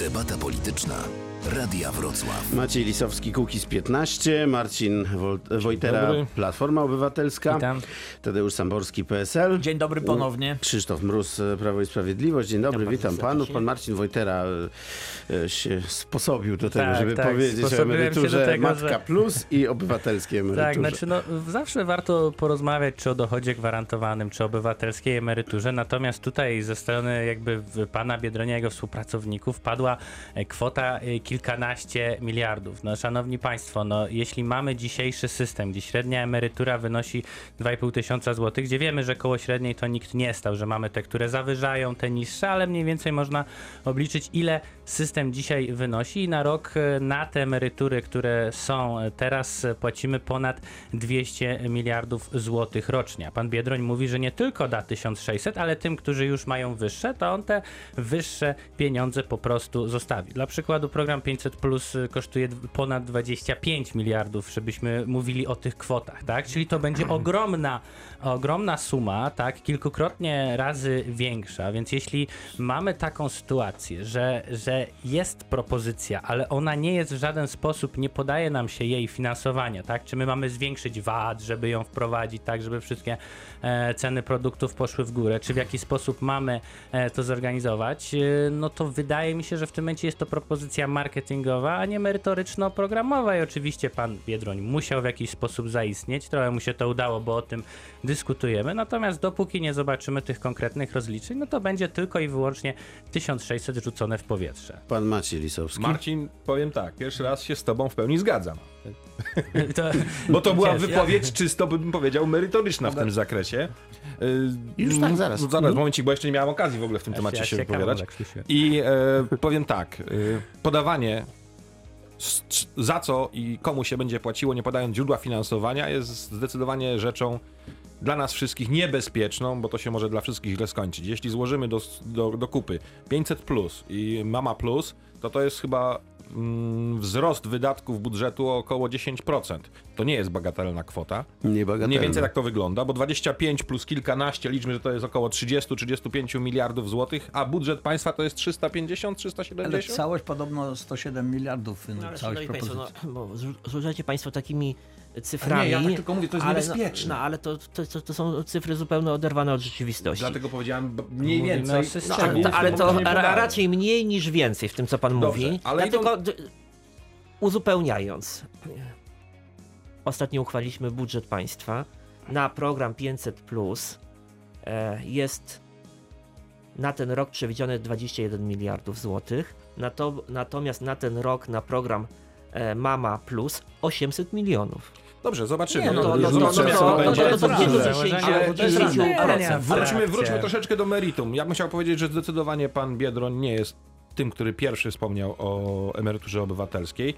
Debata polityczna. Radia Wrocław. Maciej Lisowski, Kukiz 15, Marcin Wol- Wojtera, dobry. Platforma Obywatelska, Witam. Tadeusz Samborski, PSL. Dzień dobry ponownie. Krzysztof Mróz, Prawo i Sprawiedliwość. Dzień dobry, witam serdecznie. panów. Pan Marcin Wojtera e, e, się sposobił do tego, Tak, żeby tak, powiedzieć o sposobiłem się do emeryturze tego, Matka że- Plus i obywatelskiej emeryturze. Tak, znaczy no, zawsze warto porozmawiać czy o dochodzie gwarantowanym, czy obywatelskiej emeryturze, natomiast tutaj ze strony jakby w- pana Biedronia i jego współpracowników padła e, kwota e, kilkanaście miliardów. No szanowni państwo, no jeśli mamy dzisiejszy system, gdzie średnia emerytura wynosi 2,5 tysiąca złotych, gdzie wiemy, że koło średniej to nikt nie stał, że mamy te, które zawyżają, te niższe, ale mniej więcej można obliczyć ile system dzisiaj wynosi i na rok e, na te emerytury, które są e, teraz e, płacimy ponad 200 miliardów złotych rocznie. Pan Biedroń mówi, że nie tylko da 1600, ale tym, którzy już mają wyższe, to on te wyższe pieniądze po prostu zostawi. Dla przykładu program 500 plus e, kosztuje ponad 25 miliardów, żebyśmy mówili o tych kwotach, tak? Czyli to będzie ogromna, ogromna suma, tak? Kilkukrotnie razy większa, więc jeśli mamy taką sytuację, że, że jest propozycja, ale ona nie jest w żaden sposób, nie podaje nam się jej finansowania, tak? Czy my mamy zwiększyć VAT, żeby ją wprowadzić, tak, żeby wszystkie e, ceny produktów poszły w górę, czy w jaki sposób mamy e, to zorganizować, e, no to wydaje mi się, że w tym momencie jest to propozycja marketingowa, a nie merytoryczno-programowa i oczywiście pan Biedroń musiał w jakiś sposób zaistnieć, trochę mu się to udało, bo o tym dyskutujemy, natomiast dopóki nie zobaczymy tych konkretnych rozliczeń, no to będzie tylko i wyłącznie 1600 rzucone w powietrze. Pan Maciej Lisowski. Marcin, powiem tak, pierwszy raz się z tobą w pełni zgadzam. To, Bo to była Wiesz, wypowiedź czysto, bym powiedział, merytoryczna w tym zakresie. Y, Już tak, zaraz. Zaraz, momencik, bo jeszcze nie miałem okazji w ogóle w tym temacie ja się ciekawe, wypowiadać. I e, powiem tak, y, podawanie za co i komu się będzie płaciło, nie podając źródła finansowania, jest zdecydowanie rzeczą dla nas wszystkich niebezpieczną, bo to się może dla wszystkich źle skończyć. Jeśli złożymy do, do, do kupy 500 plus i Mama plus, to to jest chyba wzrost wydatków budżetu o około 10%. To nie jest bagatelna kwota. Niebagatelne. Mniej więcej tak to wygląda, bo 25 plus kilkanaście, liczmy, że to jest około 30-35 miliardów złotych, a budżet państwa to jest 350, Ale 370? całość podobno 107 miliardów. No, ale całość państwo, no, bo zrzu- zrzucacie państwo takimi cyframi. Nie, ja tak tylko mówię, to jest ale, niebezpieczne. No, no ale to, to, to, to są cyfry zupełnie oderwane od rzeczywistości. Dlatego powiedziałem mniej więcej. o systemie. No, ale to, ale to ra- raczej mniej niż więcej w tym, co pan Dobrze, mówi. ale ja idą- tylko d- uzupełniając. Ostatnio uchwaliliśmy budżet państwa na program 500. E, jest na ten rok przewidziane 21 miliardów złotych. Nato, natomiast na ten rok na program Mama Plus 800 milionów. Dobrze, zobaczymy. Nie, no, To, to- no, to- to, to- to, to- to, to- to, to- to, to- to, to- to, założenie, to, ale to jest 10%. Wróćmy, wróćmy troszeczkę do meritum. Ja bym chciał powiedzieć, że zdecydowanie pan Biedroń nie jest tym, który pierwszy wspomniał o emeryturze obywatelskiej.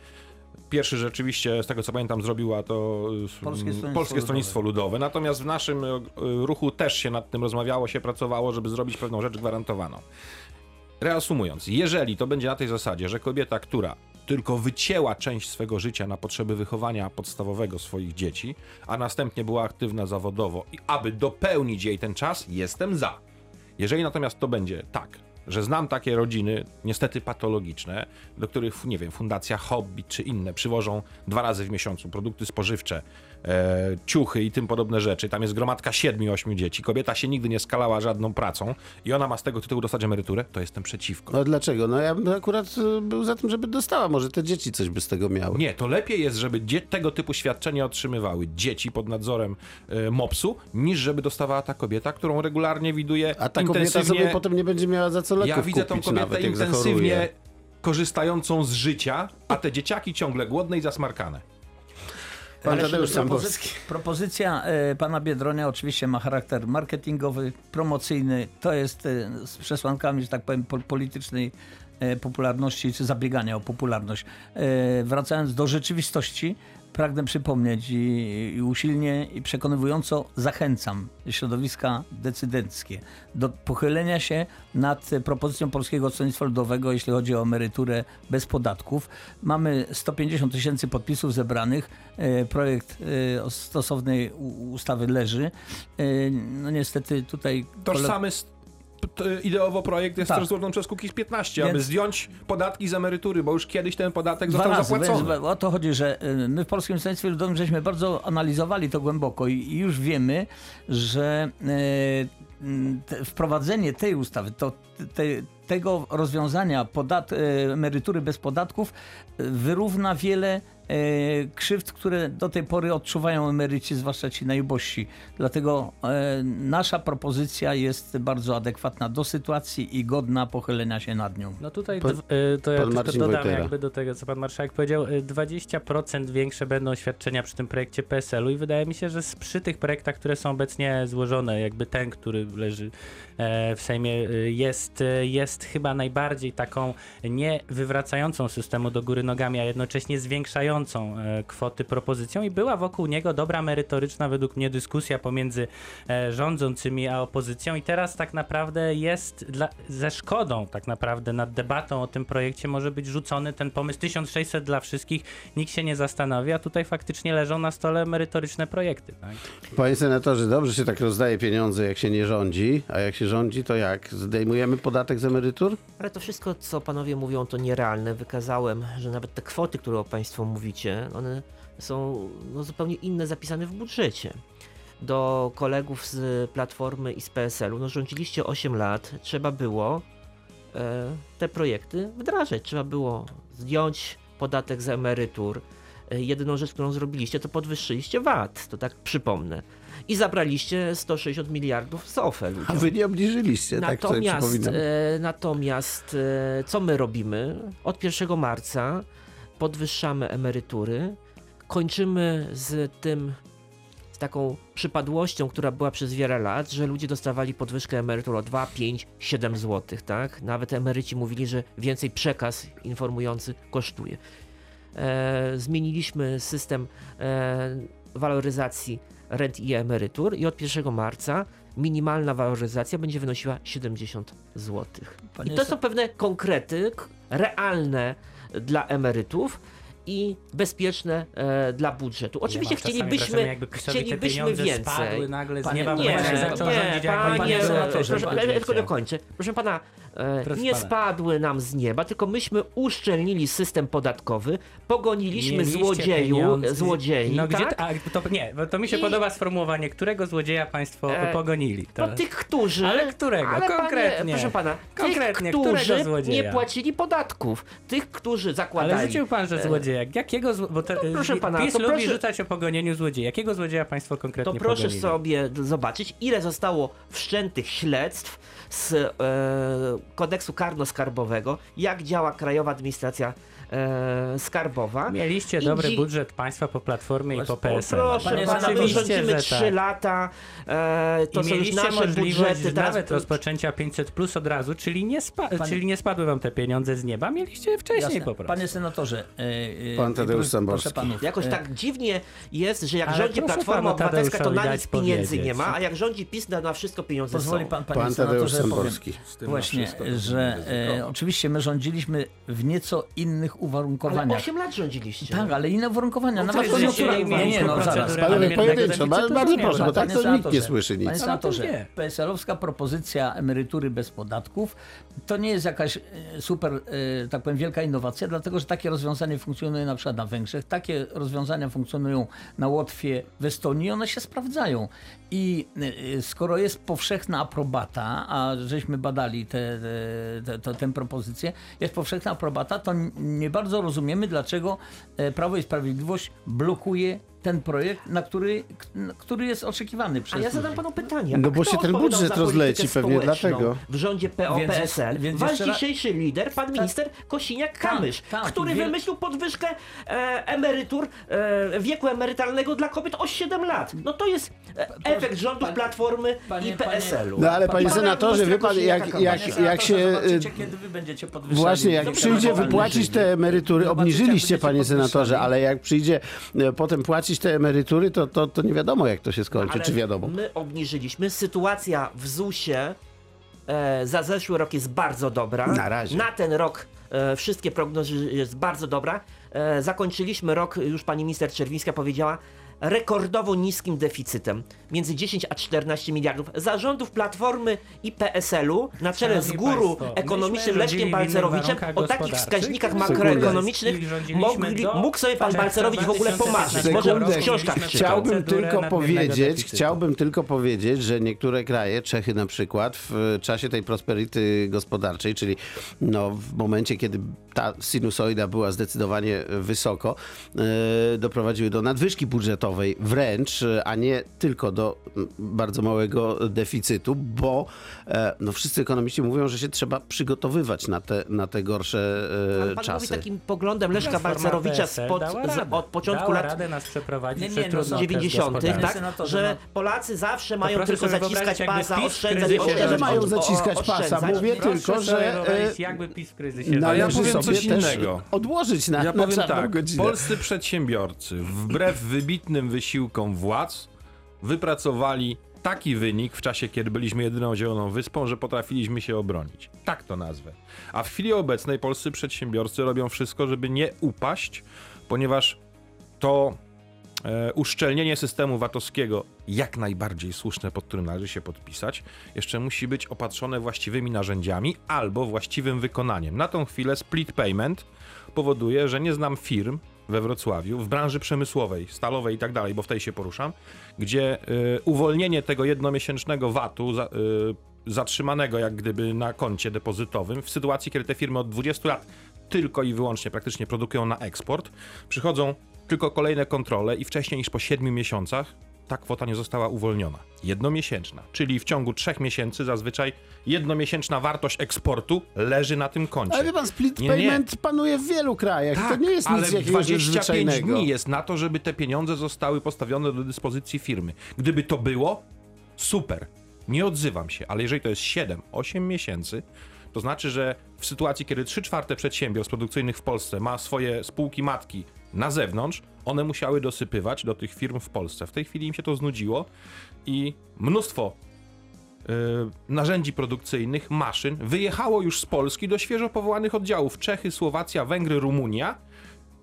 Pierwszy rzeczywiście, z tego co pamiętam, zrobiła to y, Polskie Stronnictwo Polskie Stronnictwo Ludowe. Natomiast w naszym y, ruchu też się nad tym rozmawiało, się pracowało, żeby zrobić pewną rzecz gwarantowaną. Reasumując, jeżeli to będzie na tej zasadzie, że kobieta, która tylko wycięła część swego życia na potrzeby wychowania podstawowego swoich dzieci, a następnie była aktywna zawodowo i aby dopełnić jej ten czas, jestem za. Jeżeli natomiast to będzie tak, że znam takie rodziny, niestety patologiczne, do których, nie wiem, Fundacja Hobby czy inne przywożą dwa razy w miesiącu produkty spożywcze, e, ciuchy i tym podobne rzeczy. Tam jest gromadka 7-8 dzieci. Kobieta się nigdy nie skalała żadną pracą i ona ma z tego tytułu dostać emeryturę, to jestem przeciwko. No dlaczego? No ja bym akurat y, był za tym, żeby dostała. Może te dzieci coś by z tego miały. Nie, to lepiej jest, żeby tego typu świadczenia otrzymywały dzieci pod nadzorem e, MOPS-u, niż żeby dostawała ta kobieta, którą regularnie widuje A ta kobieta intensywnie... sobie potem nie będzie miała za co leków Ja widzę tą kobietę nawet, intensywnie korzystającą z życia, a te dzieciaki ciągle głodne i zasmarkane. Pan Tadeusz Samborski. Propozycja e, pana Biedronia oczywiście ma charakter marketingowy, promocyjny. To jest e, z przesłankami, że tak powiem, pol- politycznej e, popularności czy zabiegania o popularność. Wracając do rzeczywistości, pragnę przypomnieć i, i usilnie i przekonywująco zachęcam środowiska decydenckie do pochylenia się nad propozycją Polskiego Stronnictwa Ludowego, jeśli chodzi o emeryturę bez podatków. Mamy 150 tysięcy podpisów zebranych. E, Projekt e, stosownej ustawy leży. E, No niestety tutaj... Tożsamy z ideowo projekt jest Tak. też złożony przez Kukiz 15, Więc- aby zdjąć podatki z emerytury, bo już kiedyś ten podatek Dwa został razy, zapłacony. więc o to chodzi, że y, my w Polskim Stronnictwie Ludowym żeśmy bardzo analizowali to głęboko i już wiemy, że y, te, wprowadzenie tej ustawy, to te, tego rozwiązania podat, y, emerytury bez podatków y, wyrówna wiele y, krzywd, które do tej pory odczuwają emeryci, zwłaszcza ci najubożsi. Dlatego nasza propozycja jest bardzo adekwatna do sytuacji i godna pochylenia się nad nią. No tutaj Pan- to ja tylko Marcin dodam Wojtera. jakby do tego, co pan marszałek powiedział. y, 20% większe będą świadczenia przy tym projekcie PSL-u i wydaje mi się, że przy tych projektach, które są obecnie złożone, jakby ten, który leży e, w Sejmie, jest, y, jest chyba najbardziej taką nie wywracającą systemu do góry nogami, a jednocześnie zwiększającą e, kwoty propozycją i była wokół niego dobra merytoryczna według mnie dyskusja pomiędzy e, rządzącymi a opozycją i teraz tak naprawdę jest dla, ze szkodą tak naprawdę nad debatą o tym projekcie może być rzucony ten pomysł 1600 dla wszystkich, nikt się nie zastanowi, a tutaj faktycznie leżą na stole merytoryczne projekty. Tak? Panie senatorze, dobrze się tak rozdaje pieniądze, jak się nie rządzi, a jak się rządzi, to jak? Zdejmujemy podatek z emerytur? Ale to wszystko, co panowie mówią, to nierealne. Wykazałem, że nawet te kwoty, które państwo mówicie, one są no, zupełnie inne zapisane w budżecie. Do kolegów z Platformy i z PSL-u, no rządziliście 8 lat, trzeba było e, te projekty wdrażać. Trzeba było zdjąć podatek z emerytur. E, jedyną rzecz, którą zrobiliście, to podwyższyliście VAT, to tak przypomnę. I zabraliście 160 miliardów z OFE ludziom. A wy nie obniżyliście, tak Natomiast, przypominam. e, natomiast e, co my robimy? Od 1 marca podwyższamy emerytury, kończymy z tym, z taką przypadłością, która była przez wiele lat, że ludzie dostawali podwyżkę emerytur o 2, 5, 7 zł, tak? Nawet emeryci mówili, że więcej przekaz informujący kosztuje. E, zmieniliśmy system e, waloryzacji rent i emerytur i od 1 marca minimalna waloryzacja będzie wynosiła 70 zł. I to są pewne konkrety, realne dla emerytów i bezpieczne e, dla budżetu. Oczywiście mam chcielibyśmy, jakby chcielibyśmy więcej. Spadły nagle z Panie- nieba, nie, nie, nie, panie, senatorze, proszę, panie ale tylko dokończę. Proszę pana, e, Proszę nie pana. spadły nam z nieba, tylko myśmy uszczelnili system podatkowy, pogoniliśmy złodzieju, ziłodziei, No gdzie, tak? a, to, nie, bo to mi się I- podoba sformułowanie, którego złodzieja państwo E, pogonili. To, No tych, którzy... Ale którego? Ale Konkretnie. Panie, proszę pana, Konkretnie, tych, którzy złodzieja? nie płacili podatków. Tych, którzy zakładali... ale rzucił pan, że e, złodzieja. Jakiego zło... Bo to, no proszę pana, PiS to lubi proszę- rzucać o pogonieniu złodzieja. Jakiego złodzieja państwo konkretnie To proszę pogonili? sobie zobaczyć, ile zostało wszczętych śledztw z e, kodeksu karno-skarbowego, jak działa Krajowa Administracja e, Skarbowa. Mieliście I dobry dzi- budżet państwa po Platformie i po PSL. Proszę Panie pana, my senatorze, rządzimy że 3 tak. lata, e, to I są już mieliście nasze możliwość budżety. Teraz nawet rozpoczęcia 500 plus od razu, czyli nie, spa- Panie- czyli nie spadły wam te pieniądze z nieba, mieliście wcześniej Jasne. po prostu. Panie senatorze. e, e, Pan Tadeusz proszę- Samborski. proszę panów, Jakoś e, tak dziwnie jest, że jak Ale rządzi proszę Platforma pana Obywatelska, to na Tadeuszowi nic dać pieniędzy nie ma, a jak rządzi PiS, to na wszystko pieniądze Pozwoli są. pan, panie Pan Tadeusz senatorze, powiem. Samborski. Właśnie, że e, oczywiście my rządziliśmy w nieco innych Ale uwarunkowaniach. 8 lat rządziliście. Tak, ale inne uwarunkowania. No koniunktura. dzisiaj Nie, nie, no zaraz. jednego pojedynczo, bardzo nie proszę, bo tak Panie to nikt nie słyszy nic. Panie Ale to senatorze. PSL-owska propozycja emerytury bez podatków to nie jest jakaś e, super, e, tak powiem, wielka innowacja, dlatego że takie rozwiązanie funkcjonuje na przykład na Węgrzech, takie rozwiązania funkcjonują na Łotwie, w Estonii, one się sprawdzają. I e, skoro jest powszechna aprobata, a żeśmy badali te, te, te, tę propozycję, jest powszechna aprobata, to nie bardzo rozumiemy, dlaczego e, Prawo i Sprawiedliwość blokuje ten projekt, na który, który jest oczekiwany przez A ja zadam panu pytanie. No bo się ten budżet rozleci pewnie dlatego. W rządzie PO-PSL. Wasz dzisiejszy lider, pan minister Kosiniak-Kamysz, tak, który wiel- wymyślił podwyżkę e, emerytur, e, wieku emerytalnego dla kobiet o 7 lat. No to jest e, efekt rządów Platformy panie- i PSL-u. No ale panie senatorze, wie pan, jak, jak, jak się... y, Zobaczycie, kiedy wy będziecie podwyższali. Właśnie, jak przyjdzie no, wypłacić te emerytury, obniżyliście panie senatorze, ale jak przyjdzie e, potem płacić te emerytury, to, to, to nie wiadomo jak to się skończy, Ale czy wiadomo. My obniżyliśmy. Sytuacja w ZUS-ie e, za zeszły rok jest bardzo dobra. Na razie. Na ten rok e, wszystkie prognozy jest bardzo dobra. E, zakończyliśmy rok, już pani minister Czerwińska powiedziała, rekordowo niskim deficytem, między 10 a 14 miliardów. Zarządów Platformy i PSL-u na czele z guru państwo, ekonomicznym Leszkiem Balcerowiczem o takich wskaźnikach makroekonomicznych mogli, mógł sobie pan Balcerowicz w ogóle 2015 pomarzyć. Może w książkach Chciałbym tylko powiedzieć, deficytu. chciałbym tylko powiedzieć, że niektóre kraje, Czechy na przykład, w czasie tej prosperity gospodarczej, czyli no, w momencie, kiedy ta sinusoida była zdecydowanie wysoko, e, doprowadziły do nadwyżki budżetowej wręcz, a nie tylko do bardzo małego deficytu, bo e, no, wszyscy ekonomiści mówią, że się trzeba przygotowywać na te, na te gorsze e, Ale pan mówi czasy. takim poglądem Leszka Balcerowicza spod, z, od początku lat radę nas przeprowadzić Nie, nie, no, trudny no, okres 90., gospodarczy. tak? Senatorze, Że no. Polacy zawsze mają proszę tylko zaciskać pasa, oszczędzać, Nie mają o- o- zaciskać pasa, mówię tylko, że jakby PiS w kryzysie ja należy powiem sobie coś innego. odłożyć na, Ja na powiem tak, godzinę. polscy przedsiębiorcy wbrew wybitnym wysiłkom władz wypracowali taki wynik w czasie, kiedy byliśmy jedyną zieloną wyspą, że potrafiliśmy się obronić. Tak to nazwę. A w chwili obecnej polscy przedsiębiorcy robią wszystko, żeby nie upaść, ponieważ to uszczelnienie systemu VAT-owskiego, jak najbardziej słuszne, pod którym należy się podpisać, jeszcze musi być opatrzone właściwymi narzędziami albo właściwym wykonaniem. Na tą chwilę split payment powoduje, że nie znam firm we Wrocławiu, w branży przemysłowej, stalowej i tak dalej, bo w tej się poruszam, gdzie y, uwolnienie tego jednomiesięcznego VAT-u za, y, zatrzymanego jak gdyby na koncie depozytowym, w sytuacji, kiedy te firmy od 20 lat tylko i wyłącznie praktycznie produkują na eksport, przychodzą tylko kolejne kontrole i wcześniej niż po 7 miesiącach ta kwota nie została uwolniona. Jednomiesięczna, czyli w ciągu trzech miesięcy zazwyczaj jednomiesięczna wartość eksportu leży na tym koncie. Ale wie pan, split Nie, nie. payment panuje w wielu krajach. Tak, to nie jest ale nic jakiegoś 25 nadzwyczajnego. dni jest na to, żeby te pieniądze zostały postawione do dyspozycji firmy. Gdyby to było, super. Nie odzywam się, ale jeżeli to jest 7-8 miesięcy, to znaczy, że w sytuacji, kiedy 3 czwarte przedsiębiorstw produkcyjnych w Polsce ma swoje spółki matki na zewnątrz, one musiały dosypywać do tych firm w Polsce. W tej chwili im się to znudziło i mnóstwo y, narzędzi produkcyjnych, maszyn wyjechało już z Polski do świeżo powołanych oddziałów Czechy, Słowacja, Węgry, Rumunia.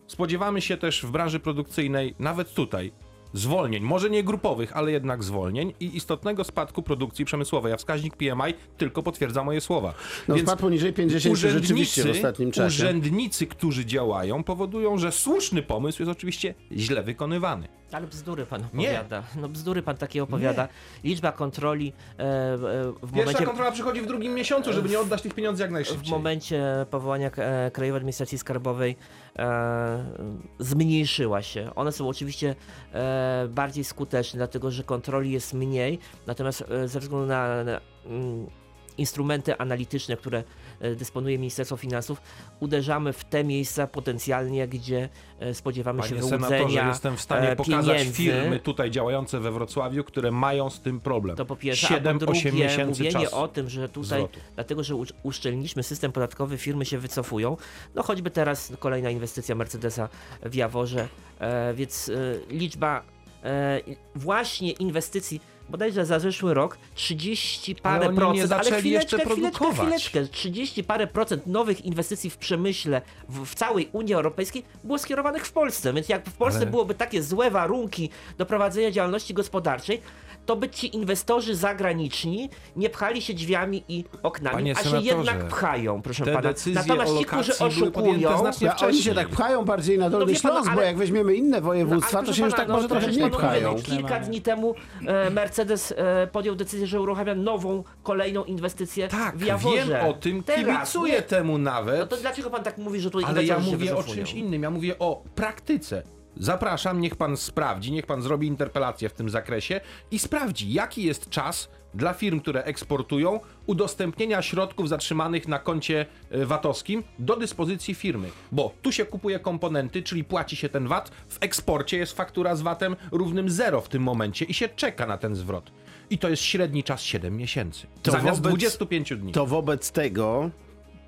Spodziewamy się też w branży produkcyjnej, nawet tutaj, zwolnień, może nie grupowych, ale jednak zwolnień i istotnego spadku produkcji przemysłowej, a wskaźnik PMI tylko potwierdza moje słowa. No spadł poniżej 50 rzeczywiście w ostatnim czasie. urzędnicy, którzy działają, powodują, że słuszny pomysł jest oczywiście źle wykonywany. Ale bzdury pan Nie. opowiada. No bzdury pan takie opowiada. Liczba kontroli e, e, w Pierwsza momencie... kontrola przychodzi w drugim miesiącu, żeby nie oddać tych pieniędzy jak w najszybciej. momencie powołania e, Krajowej Administracji Skarbowej e, zmniejszyła się. One są oczywiście e, bardziej skuteczne, dlatego że kontroli jest mniej, natomiast e, ze względu na, na mm, instrumenty analityczne, które dysponuje Ministerstwo Finansów, uderzamy w te miejsca potencjalnie, gdzie e, spodziewamy się Panie senatorze, wyłudzenia jestem w stanie e, pokazać pieniędzy. firmy tutaj działające we Wrocławiu, które mają z tym problem. To po pierwsze, a po 7-8 drugie miesięcy mówienie o tym, że tutaj, zwrotu. dlatego że usz- uszczelniliśmy system podatkowy, firmy się wycofują. No choćby teraz kolejna inwestycja Mercedesa w Jaworze, e, więc e, liczba e, właśnie inwestycji, bodajże za zeszły rok 30 parę nie procent, ale chwileczkę, chwileczkę, chwileczkę, 30 parę procent nowych inwestycji w przemyśle w, w całej Unii Europejskiej było skierowanych w Polsce, więc jak w Polsce Ale- byłoby takie złe warunki do prowadzenia działalności gospodarczej, to by ci inwestorzy zagraniczni nie pchali się drzwiami i oknami, Panie a się jednak pchają, proszę te pana. decyzje Natomiast o ci, którzy oszukują, znacznie Ja, oni się wcześniej. tak pchają bardziej na Dolny pan, Śląsk, bo ale- jak weźmiemy inne No, województwa, ale to proszę się już tak pana, może no, trochę mniej mówię, pchają. no, Kilka dni temu e, Mercedes e, podjął decyzję, że uruchamia nową, kolejną inwestycję Tak, w Jaworze. wiem o tym, Teraz, kibicuję nie? temu nawet. No to dlaczego pan tak mówi, że tutaj Ale ja mówię o czymś innym, ja mówię o praktyce. Zapraszam, niech pan sprawdzi, niech pan zrobi interpelację w tym zakresie i sprawdzi, jaki jest czas dla firm, które eksportują, udostępnienia środków zatrzymanych na koncie e, VAT-owskim do dyspozycji firmy. Bo tu się kupuje komponenty, czyli płaci się ten VAT, w eksporcie jest faktura z VAT-em równym zero w tym momencie i się czeka na ten zwrot. I to jest średni czas 7 miesięcy. To zamiast wobec- 25 dni. To wobec tego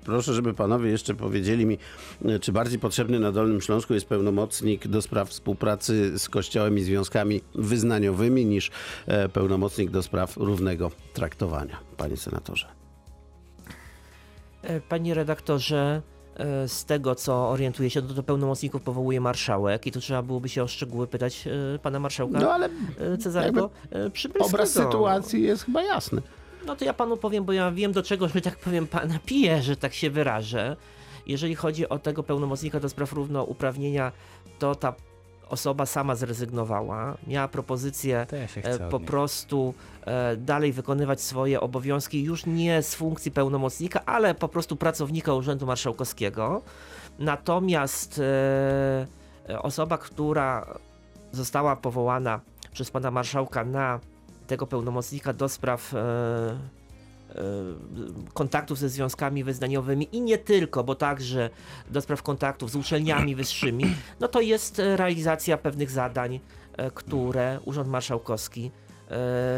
proszę, żeby panowie jeszcze powiedzieli mi, e, czy bardziej potrzebny na Dolnym Śląsku jest pełnomocnik do spraw współpracy z kościołem i związkami wyznaniowymi niż e, pełnomocnik do spraw równego traktowania, panie senatorze. E, Panie redaktorze, z tego co orientuję się, to, to pełnomocników powołuje marszałek i tu trzeba byłoby się o szczegóły pytać pana marszałka No ale Cezarego Przybylskiego. obraz sytuacji jest chyba jasny. No to ja panu powiem, bo ja wiem do czego, że tak powiem, pana pije, że tak się wyrażę. Jeżeli chodzi o tego pełnomocnika do spraw równouprawnienia, to ta osoba sama zrezygnowała. Miała propozycję ja e, po prostu e, dalej wykonywać swoje obowiązki już nie z funkcji pełnomocnika, ale po prostu pracownika Urzędu Marszałkowskiego. Natomiast e, osoba, która została powołana przez pana marszałka na tego pełnomocnika do spraw e, e, kontaktów ze związkami wyznaniowymi i nie tylko, bo także do spraw kontaktów z uczelniami wyższymi, no to jest realizacja pewnych zadań, e, które Urząd Marszałkowski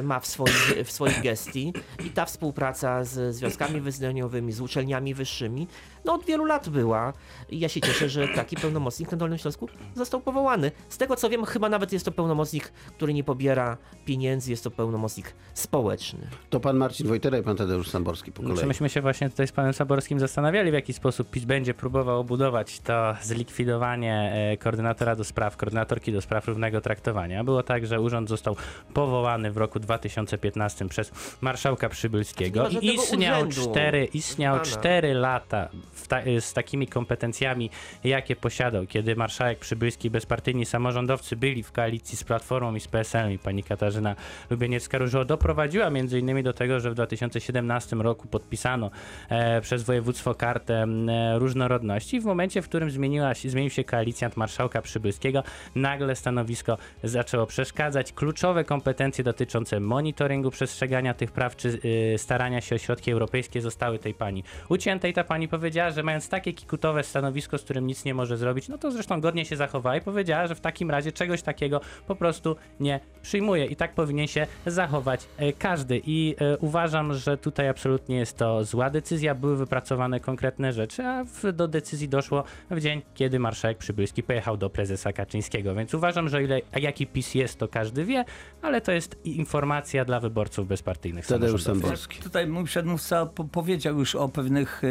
ma w swojej, w swojej gestii i ta współpraca z związkami wyznaniowymi, z uczelniami wyższymi, no od wielu lat była i ja się cieszę, że taki pełnomocnik na Dolnym Śląsku został powołany. Z tego co wiem, chyba nawet jest to pełnomocnik, który nie pobiera pieniędzy, jest to pełnomocnik społeczny. To pan Marcin Wojtera i pan Tadeusz Samborski po Czy kolei. myśmy się właśnie tutaj z panem Saborskim zastanawiali, w jaki sposób PiS będzie próbował obudować to zlikwidowanie e, koordynatora do spraw, koordynatorki do spraw równego traktowania. Było tak, że urząd został powołany w roku 2015 przez marszałka Przybylskiego i istniał urzędu, cztery, istniał pana. cztery lata w ta, z takimi kompetencjami, jakie posiadał, kiedy marszałek Przybylski, bezpartyjni samorządowcy byli w koalicji z Platformą i z PSL-em i pani Katarzyna Lubieniecka-Różowa doprowadziła między innymi do tego, że w 2017 roku podpisano e, przez województwo kartę e, różnorodności. W momencie, w którym zmieniła się, zmienił się koalicjant marszałka Przybylskiego, nagle stanowisko zaczęło przeszkadzać. Kluczowe kompetencje dotyczące monitoringu przestrzegania tych praw czy y, starania się o środki europejskie zostały tej pani ucięte i ta pani powiedziała, że mając takie kikutowe stanowisko, z którym nic nie może zrobić, no to zresztą godnie się zachowała i powiedziała, że w takim razie czegoś takiego po prostu nie przyjmuje. I tak powinien się zachować e, każdy. I e, uważam, że tutaj absolutnie jest to zła decyzja, były wypracowane konkretne rzeczy, a w, do decyzji doszło w dzień, kiedy marszałek Przybylski pojechał do prezesa Kaczyńskiego, więc uważam, że ile, jaki PiS jest, to każdy wie, ale to jest i informacja dla wyborców bezpartyjnych Tadeusz. Samborski. Tutaj mój przedmówca po powiedział już o, pewnych,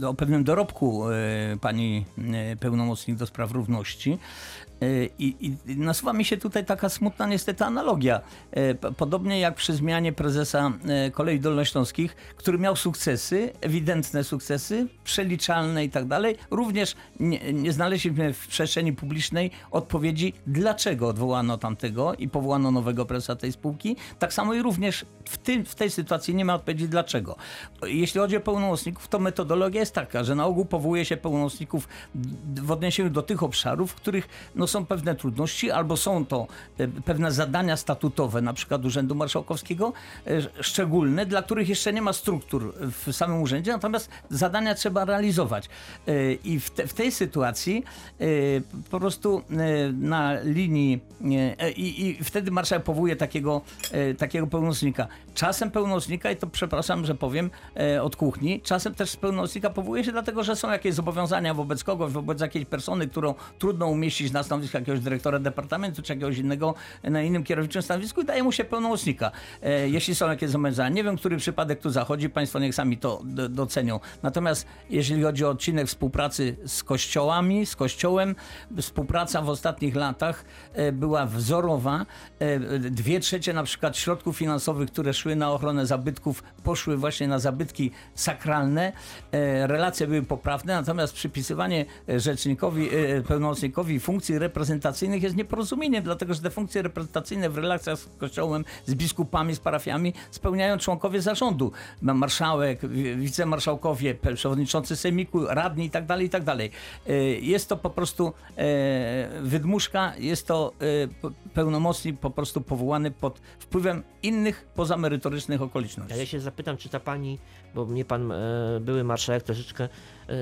e, o pewnym dorobku e, pani e, pełnomocnik do spraw równości. E, I, I nasuwa mi się tutaj taka smutna niestety analogia. E, Podobnie jak przy zmianie prezesa e, Kolei Dolnośląskich, który miał sukcesy, ewidentne sukcesy, przeliczalne i tak dalej, również nie, nie znaleźliśmy w przestrzeni publicznej odpowiedzi, dlaczego odwołano tamtego i powołano nowego prezesa tej spółki. Tak samo i również w, tym, w tej sytuacji nie ma odpowiedzi, dlaczego. Jeśli chodzi o pełnomocników, to metodologia jest taka, że na ogół powołuje się pełnomocników w odniesieniu do tych obszarów, w których no, są pewne trudności, albo są to e, pewne zadania statutowe, na przykład Urzędu Marszałkowskiego, e, szczególne, dla których jeszcze nie ma struktur w samym urzędzie, natomiast zadania trzeba realizować. E, I w, te, w tej sytuacji po prostu na linii i, i wtedy marszałek powołuje takiego, takiego pełnomocnika. Czasem pełnomocnika, i to przepraszam, że powiem od kuchni, czasem też pełnomocnika powołuje się dlatego, że są jakieś zobowiązania wobec kogoś, wobec jakiejś persony, którą trudno umieścić na stanowisku jakiegoś dyrektora departamentu, czy jakiegoś innego, na innym kierowniczym stanowisku i daje mu się pełnomocnika. E, jeśli są jakieś zobowiązania. Nie wiem, który przypadek tu zachodzi, państwo niech sami to do, docenią. Natomiast jeżeli chodzi o odcinek współpracy z kościołami, z kościołem, współpraca w ostatnich latach e, była wzorowa. E, Dwie trzecie na przykład środków finansowych, które szły na ochronę zabytków, poszły właśnie na zabytki sakralne. E, Relacje były poprawne, natomiast przypisywanie rzecznikowi, pełnomocnikowi funkcji reprezentacyjnych jest nieporozumieniem, dlatego że te funkcje reprezentacyjne w relacjach z kościołem, z biskupami, z parafiami spełniają członkowie zarządu. Ma Marszałek, wi- wicemarszałkowie, przewodniczący sejmiku, radni i tak dalej, i tak. E, Jest to po prostu e, wydmuszka, jest to e, pełnomocnik po prostu powołany pod wpływem innych pozamerytorycznych okoliczności. Ja się zapytam, czy ta pani, bo mnie pan były marszałek troszeczkę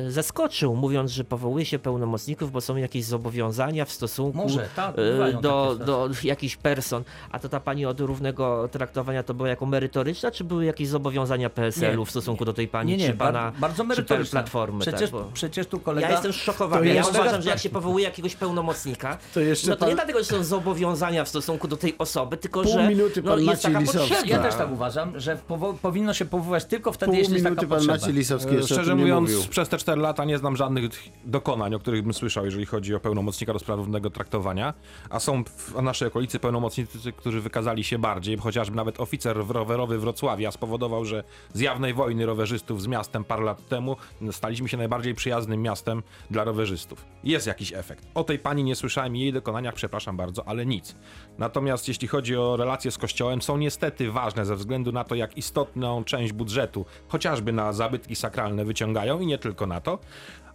zaskoczył, mówiąc, że powołuje się pełnomocników, bo są jakieś zobowiązania w stosunku Może, tak, e, bywają do, do jakichś person. A to ta pani od równego traktowania to była jako merytoryczna, czy były jakieś zobowiązania PSL-u Nie. w stosunku do tej pani, Nie, nie, czy pana, bar- bardzo czy merytoryczna. Platformy? Przecież, tak, bo... przecież tu kolega... Ja jestem szokowany. Ja jeszcze- uważam, że jak się powołuje jakiegoś pełnomocnika, To jeszcze no to pan- nie dlatego, że są zobowiązania w stosunku do tej osoby, tylko Pół że minuty no, pan jest Maciej taka Lisowski. potrzeba. Ja też tak uważam, że powinno się powoływać tylko wtedy, Pół jeśli jest taka minuty pan potrzeba. Lisowski jeszcze Szczerze nie mówiąc, mówił. przez te 4 lata nie znam żadnych dokonań, o których bym słyszał, jeżeli chodzi o pełnomocnika do spraw równego traktowania, a są w naszej okolicy pełnomocnicy, którzy wykazali się bardziej, chociażby nawet oficer rowerowy Wrocławia spowodował, że z jawnej wojny rowerzystów z miastem parę lat temu staliśmy się najbardziej przyjaznym miastem dla rowerzystów. Jest jakiś efekt. O tej pani nie słyszałem i jej dokonaniach, przepraszam bardzo, ale nic. Natomiast jeśli chodzi o relacje z Kościołem, są niestety ważne ze względu na to, jak istotną część budżetu, chociażby na zabytki sakralne wyciągają i nie tylko na to,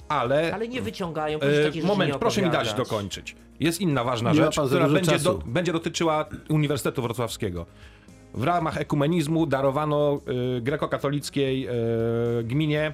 ale... Ale nie wyciągają, proszę E, moment, nie proszę mi dać dokończyć. Jest inna ważna Nie rzecz, która będzie, do, będzie dotyczyła Uniwersytetu Wrocławskiego. W ramach ekumenizmu darowano y, grekokatolickiej y, gminie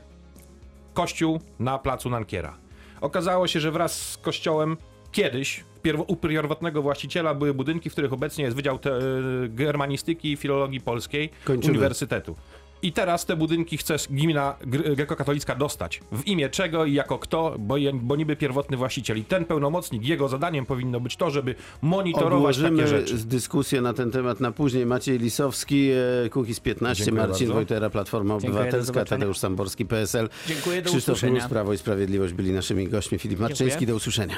kościół na placu Nankiera. Okazało się, że wraz z kościołem kiedyś pierwo, u pierwotnego właściciela były budynki, w których obecnie jest Wydział te, y, Germanistyki i Filologii Polskiej Kończymy. Uniwersytetu. I teraz te budynki chce gmina gre- grekokatolicka dostać. W imię czego i jako kto, bo, je, bo niby pierwotny właściciel. I ten pełnomocnik, jego zadaniem powinno być to, żeby monitorować takie Odłożymy rzeczy. dyskusję na ten temat na później. Maciej Lisowski, e, Kukiz 15, Dziękuję Marcin bardzo. Wojtera, Platforma Dziękuję, Obywatelska. Tadeusz Samborski, PSL. Dziękuję, do Krzysztof usłyszenia. Mróz, Prawo i Sprawiedliwość byli naszymi gośćmi. Filip Marczyński, do usłyszenia.